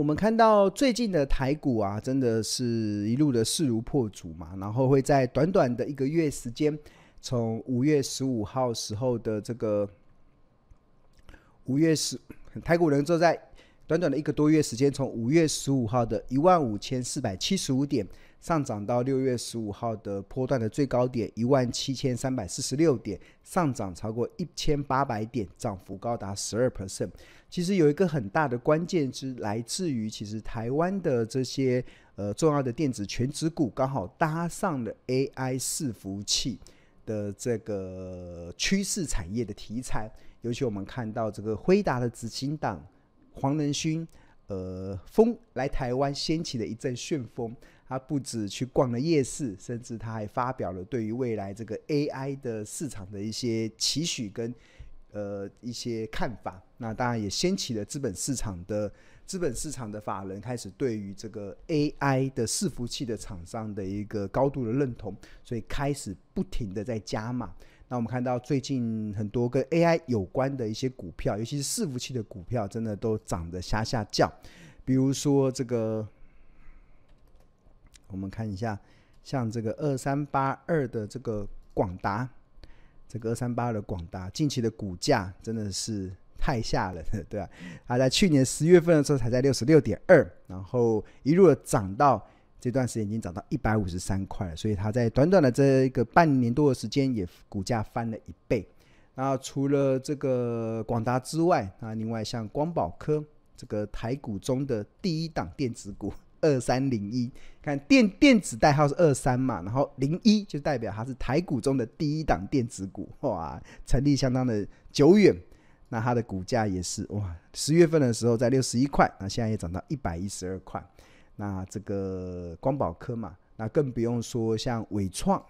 我们看到最近的台股啊，真的是一路的势如破竹嘛，然后会在短短的一个月时间，从五月十五号时候的这个五月十，台股能够在短短的一个多月时间，从五月十五号的一万五千四百七十五点。上涨到六月十五号的波段的最高点一万七千三百四十六点，上涨超过一千八百点，涨幅高达十二 percent。其实有一个很大的关键是来自于，其实台湾的这些呃重要的电子权值股刚好搭上了 AI 伺服器的这个趋势产业的题材，尤其我们看到这个辉达的执行长黄仁勋，呃，风来台湾掀起了一阵旋风。他不止去逛了夜市，甚至他还发表了对于未来这个 AI 的市场的一些期许跟呃一些看法。那当然也掀起了资本市场的资本市场的法人开始对于这个 AI 的伺服器的厂商的一个高度的认同，所以开始不停的在加码。那我们看到最近很多跟 AI 有关的一些股票，尤其是伺服器的股票，真的都涨得吓吓叫。比如说这个。我们看一下，像这个二三八二的这个广达，这个二三八二的广达近期的股价真的是太吓人了，对吧？它在去年十月份的时候才在六十六点二，然后一路的涨到这段时间已经涨到一百五十三块了，所以它在短短的这个半年多的时间也股价翻了一倍。然后除了这个广达之外，那另外像光宝科这个台股中的第一档电子股。二三零一，看电电子代号是二三嘛，然后零一就代表它是台股中的第一档电子股，哇，成立相当的久远，那它的股价也是哇，十月份的时候在六十一块，那现在也涨到一百一十二块，那这个光宝科嘛，那更不用说像伟创，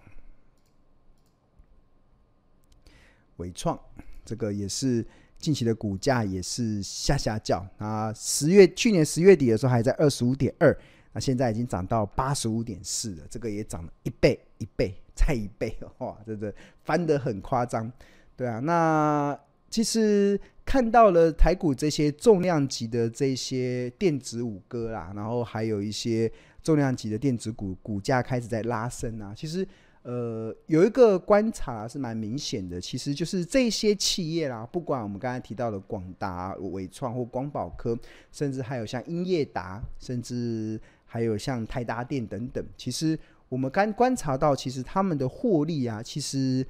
伟创这个也是。近期的股价也是下下叫啊！十月去年十月底的时候还在二十五点二，那现在已经涨到八十五点四了，这个也涨了一倍、一倍 再一倍，哇，真的翻得很夸张，对啊。那其实看到了台股这些重量级的这些电子五哥啦，然后还有一些重量级的电子股股价开始在拉升啊，其实。呃，有一个观察是蛮明显的，其实就是这些企业啦，不管我们刚才提到的广达、伟创或光宝科，甚至还有像英业达，甚至还有像泰达电等等，其实我们刚观察到，其实他们的获利啊，其实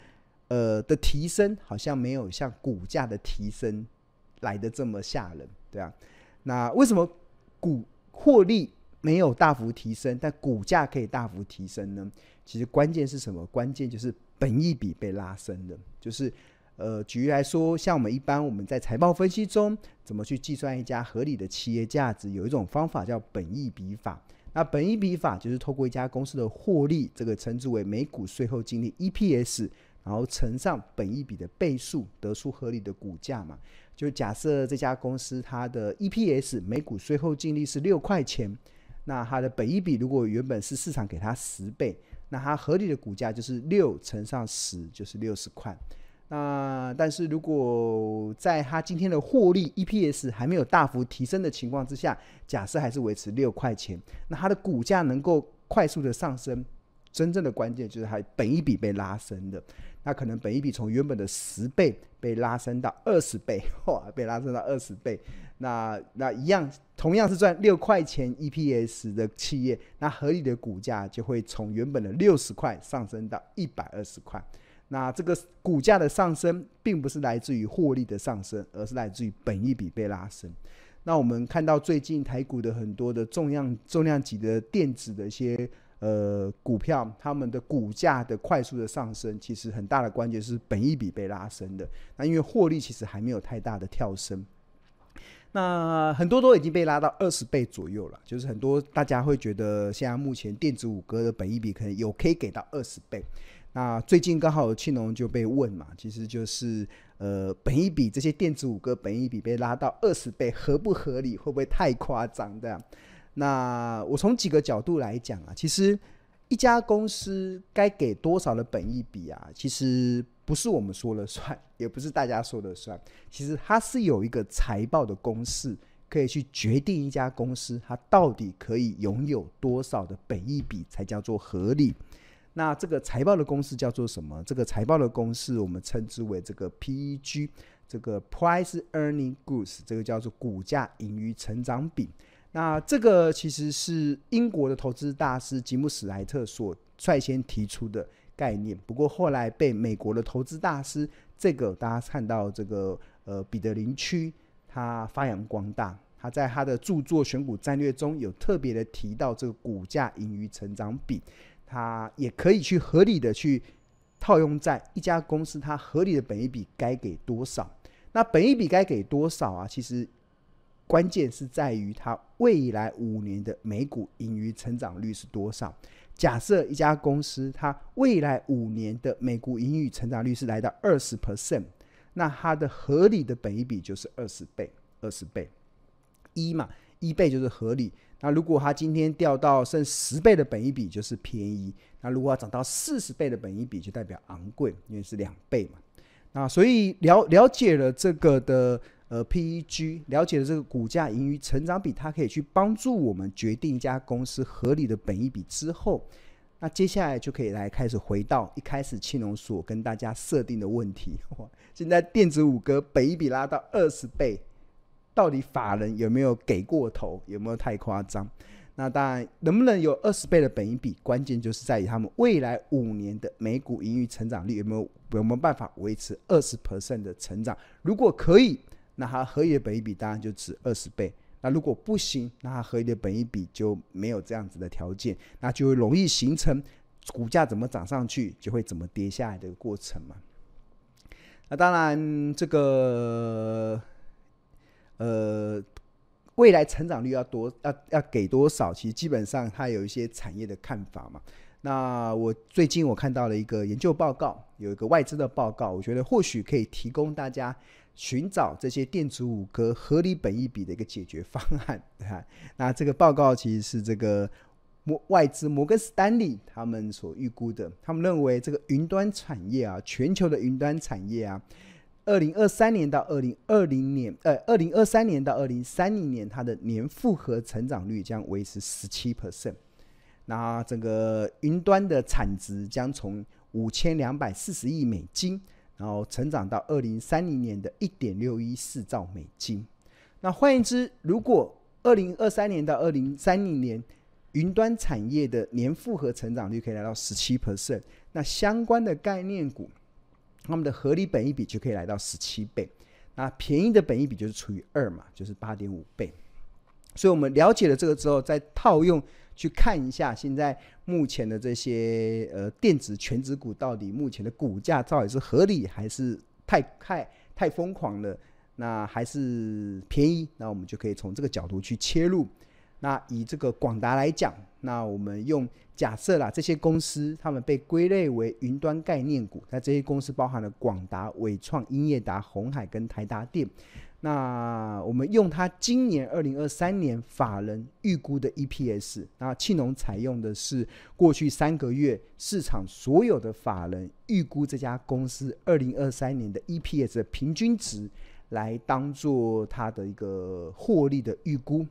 呃的提升好像没有像股价的提升来的这么吓人，对啊。那为什么股获利没有大幅提升，但股价可以大幅提升呢？其实关键是什么？关键就是本益比被拉升的。就是，呃，举例来说，像我们一般我们在财报分析中，怎么去计算一家合理的企业价值？有一种方法叫本益比法。那本益比法就是透过一家公司的获利，这个称之为每股税后净利 （EPS），然后乘上本益比的倍数，得出合理的股价嘛。就假设这家公司它的 EPS 每股税后净利是六块钱。那它的本一比如果原本是市场给它十倍，那它合理的股价就是六乘上十，就是六十块。那但是如果在它今天的获利 EPS 还没有大幅提升的情况之下，假设还是维持六块钱，那它的股价能够快速的上升，真正的关键就是它本一比被拉升的。那可能本益比从原本的十倍被拉升到二十倍，哇，被拉升到二十倍。那那一样，同样是赚六块钱 EPS 的企业，那合理的股价就会从原本的六十块上升到一百二十块。那这个股价的上升，并不是来自于获利的上升，而是来自于本益比被拉升。那我们看到最近台股的很多的重量重量级的电子的一些。呃，股票他们的股价的快速的上升，其实很大的关键是本一比被拉升的。那因为获利其实还没有太大的跳升，那很多都已经被拉到二十倍左右了。就是很多大家会觉得，现在目前电子五哥的本一比可能有可以给到二十倍。那最近刚好庆龙就被问嘛，其实就是呃，本一比这些电子五哥本一比被拉到二十倍，合不合理？会不会太夸张？这样？那我从几个角度来讲啊，其实一家公司该给多少的本益比啊，其实不是我们说了算，也不是大家说了算，其实它是有一个财报的公式可以去决定一家公司它到底可以拥有多少的本益比才叫做合理。那这个财报的公式叫做什么？这个财报的公式我们称之为这个 PEG，这个 Price Earning Growth，这个叫做股价盈余成长比。那这个其实是英国的投资大师吉姆史莱特所率先提出的概念，不过后来被美国的投资大师这个大家看到这个呃彼得林区他发扬光大，他在他的著作《选股战略》中有特别的提到这个股价盈余成长比。它也可以去合理的去套用在一家公司，它合理的本益比该给多少？那本益比该给多少啊？其实关键是在于它未来五年的每股盈余成长率是多少。假设一家公司它未来五年的每股盈余成长率是来到二十 percent，那它的合理的本益比就是二十倍，二十倍，一嘛，一倍就是合理。那如果它今天掉到剩十倍的本益比，就是便宜；那如果要涨到四十倍的本益比，就代表昂贵，因为是两倍嘛。那所以了了解了这个的呃 PEG，了解了这个股价盈余成长比，它可以去帮助我们决定一家公司合理的本益比之后，那接下来就可以来开始回到一开始庆隆所跟大家设定的问题。现在电子五哥本益比拉到二十倍。到底法人有没有给过头？有没有太夸张？那当然，能不能有二十倍的本益比？关键就是在于他们未来五年的每股盈余成长率有没有有没有办法维持二十 percent 的成长？如果可以，那它合理的本益比当然就值二十倍。那如果不行，那它合理的本益比就没有这样子的条件，那就会容易形成股价怎么涨上去，就会怎么跌下来的过程嘛。那当然，这个。呃，未来成长率要多，要要给多少？其实基本上它有一些产业的看法嘛。那我最近我看到了一个研究报告，有一个外资的报告，我觉得或许可以提供大家寻找这些电子五哥合理本益比的一个解决方案。哈，那这个报告其实是这个摩外资摩根士丹利他们所预估的，他们认为这个云端产业啊，全球的云端产业啊。二零二三年到二零二零年，呃，二零二三年到二零三零年，它的年复合成长率将维持十七 percent。那整个云端的产值将从五千两百四十亿美金，然后成长到二零三零年的一点六一四兆美金。那换言之，如果二零二三年到二零三零年，云端产业的年复合成长率可以来到十七 percent，那相关的概念股。他们的合理本益比就可以来到十七倍，那便宜的本益比就是除以二嘛，就是八点五倍。所以，我们了解了这个之后，再套用去看一下现在目前的这些呃电子全值股，到底目前的股价到底是合理还是太太太疯狂了？那还是便宜？那我们就可以从这个角度去切入。那以这个广达来讲，那我们用假设啦，这些公司他们被归类为云端概念股，那这些公司包含了广达、伟创、英业达、鸿海跟台达电。那我们用它今年二零二三年法人预估的 EPS，那庆农采用的是过去三个月市场所有的法人预估这家公司二零二三年的 EPS 的平均值，来当做它的一个获利的预估。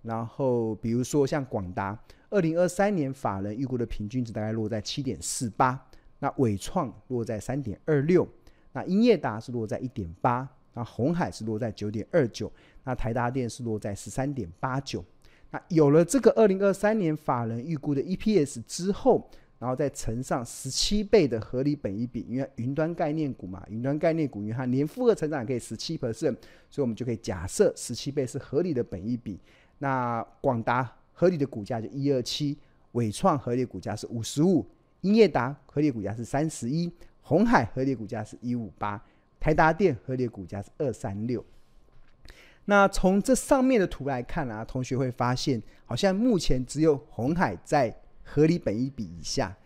然后，比如说像广达，二零二三年法人预估的平均值大概落在七点四八，那伟创落在三点二六，那英业达是落在一点八，那红海是落在九点二九，那台达电是落在十三点八九。那有了这个二零二三年法人预估的 EPS 之后，然后再乘上十七倍的合理本益比，因为云端概念股嘛，云端概念股因为它年复合成长可以十七 percent，所以我们就可以假设十七倍是合理的本益比。那广达合理的股价就一二七，纬创合理股价是五十五，英业达合理股价是三十一，红海合理股价是一五八，台达电合理股价是二三六。那从这上面的图来看啊，同学会发现，好像目前只有红海在合理本一比以下。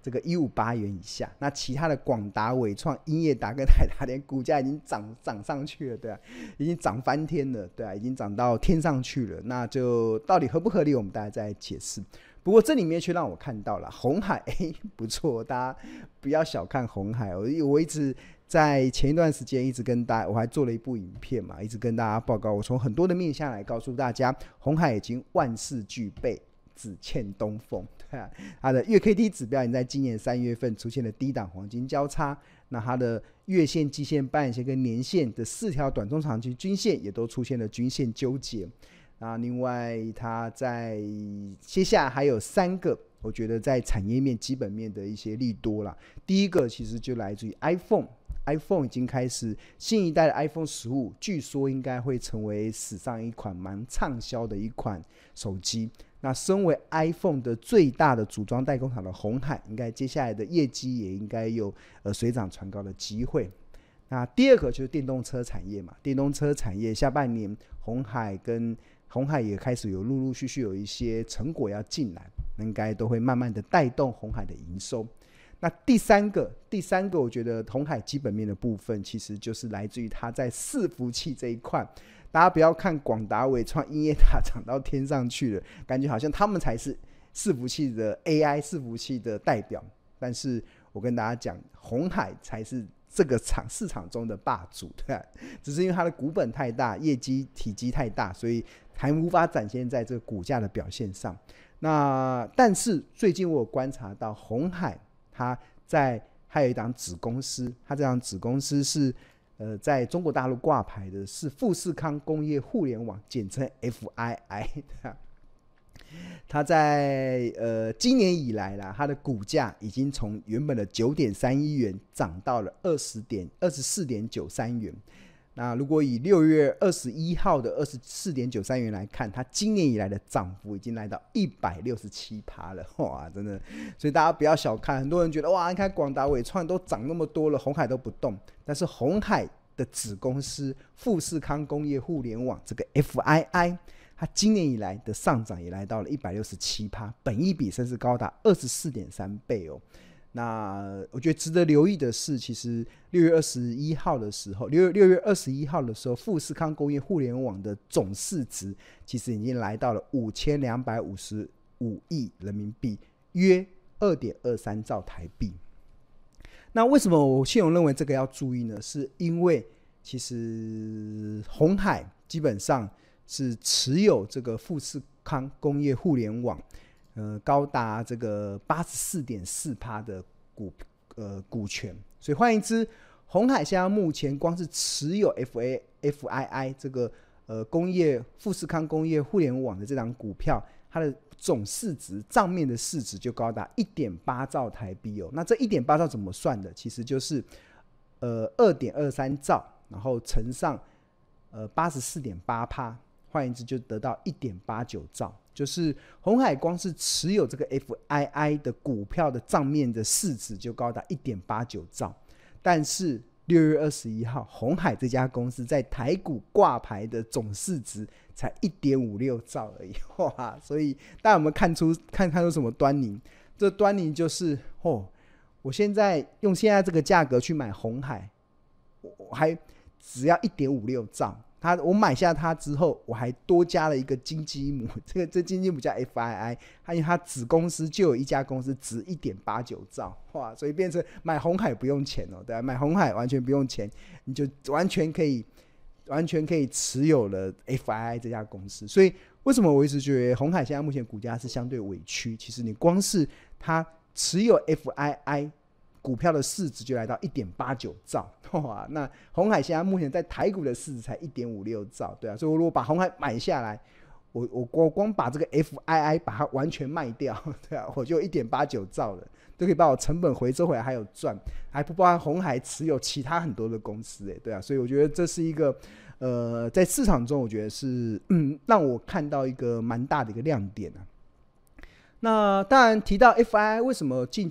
这个一五八元以下，那其他的广达、伟创、英业达跟台达电股价已经涨涨上去了，对啊，已经涨翻天了，对啊，已经涨到天上去了。那就到底合不合理，我们大家再解释。不过这里面却让我看到了红海，哎，不错，大家不要小看红海。我我一直在前一段时间一直跟大家，我还做了一部影片嘛，一直跟大家报告，我从很多的面向来告诉大家，红海已经万事俱备，只欠东风。对啊，它的月 K D 指标已经在今年三月份出现了低档黄金交叉，那它的月线、季线、半年线跟年线的四条短中长期均线也都出现了均线纠结。那，另外，它在接下来还有三个，我觉得在产业面、基本面的一些利多啦。第一个其实就来自于 iPhone，iPhone 已经开始新一代的 iPhone 十五，据说应该会成为史上一款蛮畅销的一款手机。那身为 iPhone 的最大的组装代工厂的红海，应该接下来的业绩也应该有呃水涨船高的机会。那第二个就是电动车产业嘛，电动车产业下半年红海跟红海也开始有陆陆续续有一些成果要进来，应该都会慢慢的带动红海的营收。那第三个，第三个，我觉得红海基本面的部分，其实就是来自于它在伺服器这一块。大家不要看广达、伟创、英业达涨到天上去了，感觉好像他们才是伺服器的 AI 伺服器的代表。但是我跟大家讲，红海才是这个场市场中的霸主，对？只是因为它的股本太大，业绩体积太大，所以。还无法展现在这个股价的表现上。那但是最近我有观察到鸿海，它在还有一档子公司，它这档子公司是呃在中国大陆挂牌的，是富士康工业互联网，简称 FII。它在呃今年以来啦，它的股价已经从原本的九点三一元涨到了二十点二十四点九三元。那如果以六月二十一号的二十四点九三元来看，它今年以来的涨幅已经来到一百六十七趴了，哇，真的！所以大家不要小看，很多人觉得哇，你看广达、纬创都涨那么多了，鸿海都不动。但是鸿海的子公司富士康工业互联网这个 FII，它今年以来的上涨也来到了一百六十七趴，本一比甚至高达二十四点三倍哦。那我觉得值得留意的是，其实六月二十一号的时候，六月六月二十一号的时候，富士康工业互联网的总市值其实已经来到了五千两百五十五亿人民币，约二点二三兆台币。那为什么我信荣认为这个要注意呢？是因为其实红海基本上是持有这个富士康工业互联网。呃，高达这个八十四点四趴的股呃股权，所以换言之，红海现在目前光是持有 F A F I I 这个呃工业富士康工业互联网的这档股票，它的总市值账面的市值就高达一点八兆台币哦。那这一点八兆怎么算的？其实就是呃二点二三兆，然后乘上呃八十四点八趴，换言之就得到一点八九兆。就是红海光是持有这个 FII 的股票的账面的市值就高达一点八九兆，但是六月二十一号，红海这家公司在台股挂牌的总市值才一点五六兆而已，哇！所以大家有没有看出看看出什么端倪？这端倪就是哦，我现在用现在这个价格去买红海，我还只要一点五六兆。他我买下它之后，我还多加了一个金鸡母，这个这金鸡母叫 FII，还有它子公司就有一家公司值一点八九兆，哇，所以变成买红海不用钱哦，对吧？买红海完全不用钱，你就完全可以完全可以持有了 FII 这家公司。所以为什么我一直觉得红海现在目前股价是相对委屈？其实你光是它持有 FII。股票的市值就来到一点八九兆，哇！那红海现在目前在台股的市值才一点五六兆，对啊，所以我如果把红海买下来，我我我光把这个 FII 把它完全卖掉，对啊，我就一点八九兆了，都可以把我成本回收回来，还有赚，还不包含红海持有其他很多的公司，哎，对啊，所以我觉得这是一个呃，在市场中我觉得是嗯，让我看到一个蛮大的一个亮点啊。那当然提到 FII 为什么进？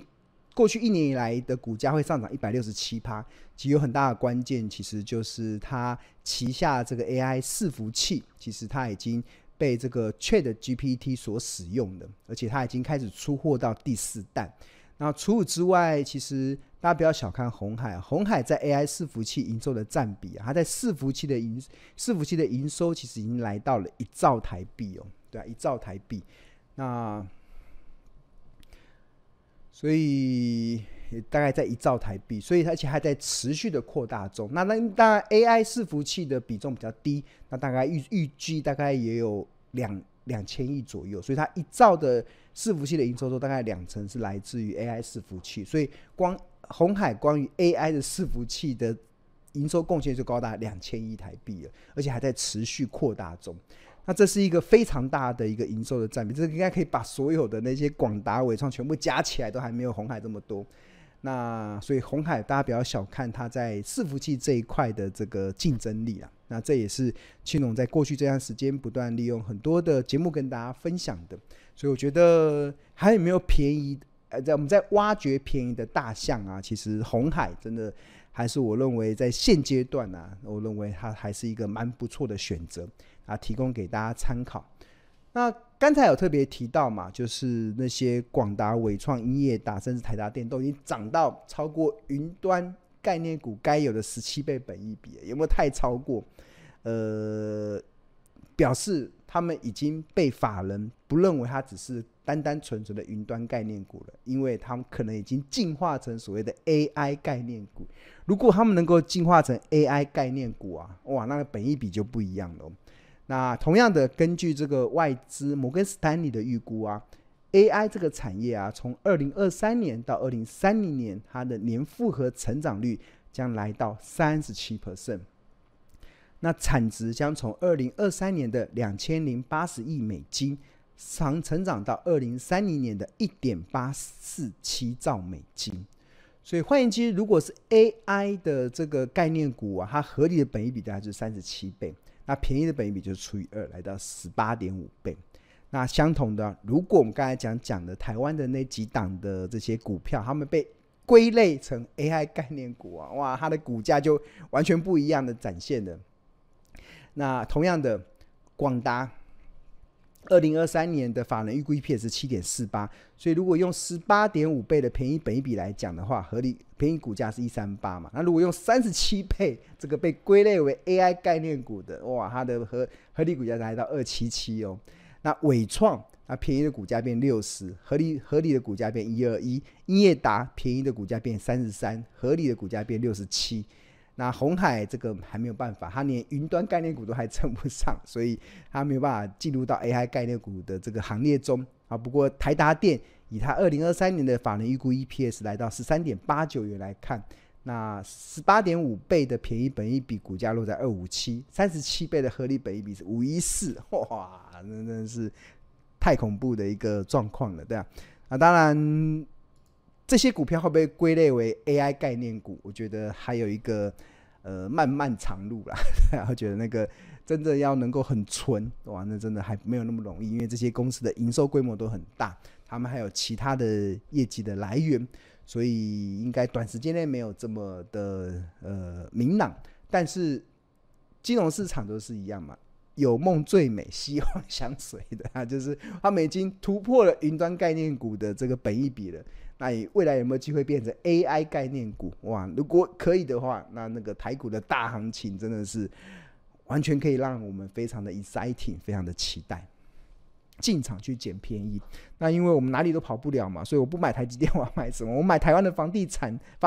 过去一年以来的股价会上涨一百六十七趴，其实有很大的关键，其实就是它旗下这个 AI 伺服器，其实它已经被这个 ChatGPT 所使用的，而且它已经开始出货到第四代。那除此之外，其实大家不要小看红海，红海在 AI 伺服器营收的占比啊，它在伺服器的营伺服器的营收其实已经来到了一兆台币哦，对啊，一兆台币。那所以大概在一兆台币，所以而且还在持续的扩大中。那那当然 AI 伺服器的比重比较低，那大概预预计大概也有两两千亿左右，所以它一兆的伺服器的营收中，大概两成是来自于 AI 伺服器。所以光红海关于 AI 的伺服器的营收贡献就高达两千亿台币了，而且还在持续扩大中。那这是一个非常大的一个营收的占比，这应该可以把所有的那些广达、伟创全部加起来，都还没有红海这么多。那所以红海大家不要小看它在伺服器这一块的这个竞争力啊。那这也是青龙在过去这段时间不断利用很多的节目跟大家分享的。所以我觉得还有没有便宜？呃，在我们在挖掘便宜的大象啊，其实红海真的还是我认为在现阶段啊，我认为它还是一个蛮不错的选择。啊，提供给大家参考。那刚才有特别提到嘛，就是那些广达、伟创、英业达，甚至台达电都已经涨到超过云端概念股该有的十七倍本益比，有没有太超过？呃，表示他们已经被法人不认为它只是单单纯纯的云端概念股了，因为他们可能已经进化成所谓的 AI 概念股。如果他们能够进化成 AI 概念股啊，哇，那个本益比就不一样了。那同样的，根据这个外资摩根斯坦利的预估啊，AI 这个产业啊，从二零二三年到二零三零年，它的年复合成长率将来到三十七 percent。那产值将从二零二三年的两千零八十亿美金，长成长到二零三零年的一点八四七兆美金。所以换言之，如果是 AI 的这个概念股啊，它合理的本益比大概是三十七倍。那便宜的本益比就是除以二，来到十八点五倍。那相同的，如果我们刚才讲讲的台湾的那几档的这些股票，他们被归类成 AI 概念股啊，哇，它的股价就完全不一样的展现了。那同样的，广达。二零二三年的法人预估 EPS 是七点四八，所以如果用十八点五倍的便宜本一比来讲的话，合理便宜股价是一三八嘛。那如果用三十七倍，这个被归类为 AI 概念股的，哇，它的合合理股价来到二七七哦。那伟创啊，便宜的股价变六十，合理合理的股价变一二一。英业达便宜的股价变三十三，合理的股价变六十七。那红海这个还没有办法，它连云端概念股都还称不上，所以它没有办法进入到 AI 概念股的这个行列中啊。不过台达电以它二零二三年的法人预估 EPS 来到十三点八九元来看，那十八点五倍的便宜本益比，股价落在二五七，三十七倍的合理本益比是五一四，哇，那真的是太恐怖的一个状况了，对啊。那当然。这些股票会不会归类为 AI 概念股？我觉得还有一个呃漫漫长路啦。我觉得那个真的要能够很纯哇，那真的还没有那么容易，因为这些公司的营收规模都很大，他们还有其他的业绩的来源，所以应该短时间内没有这么的呃明朗。但是金融市场都是一样嘛，有梦最美，希望相随的啊，就是他们已经突破了云端概念股的这个本益比了。那你未来有没有机会变成 AI 概念股？哇，如果可以的话，那那个台股的大行情真的是完全可以让我们非常的 exciting，非常的期待进场去捡便宜。那因为我们哪里都跑不了嘛，所以我不买台积电，我要买什么？我买台湾的房地产发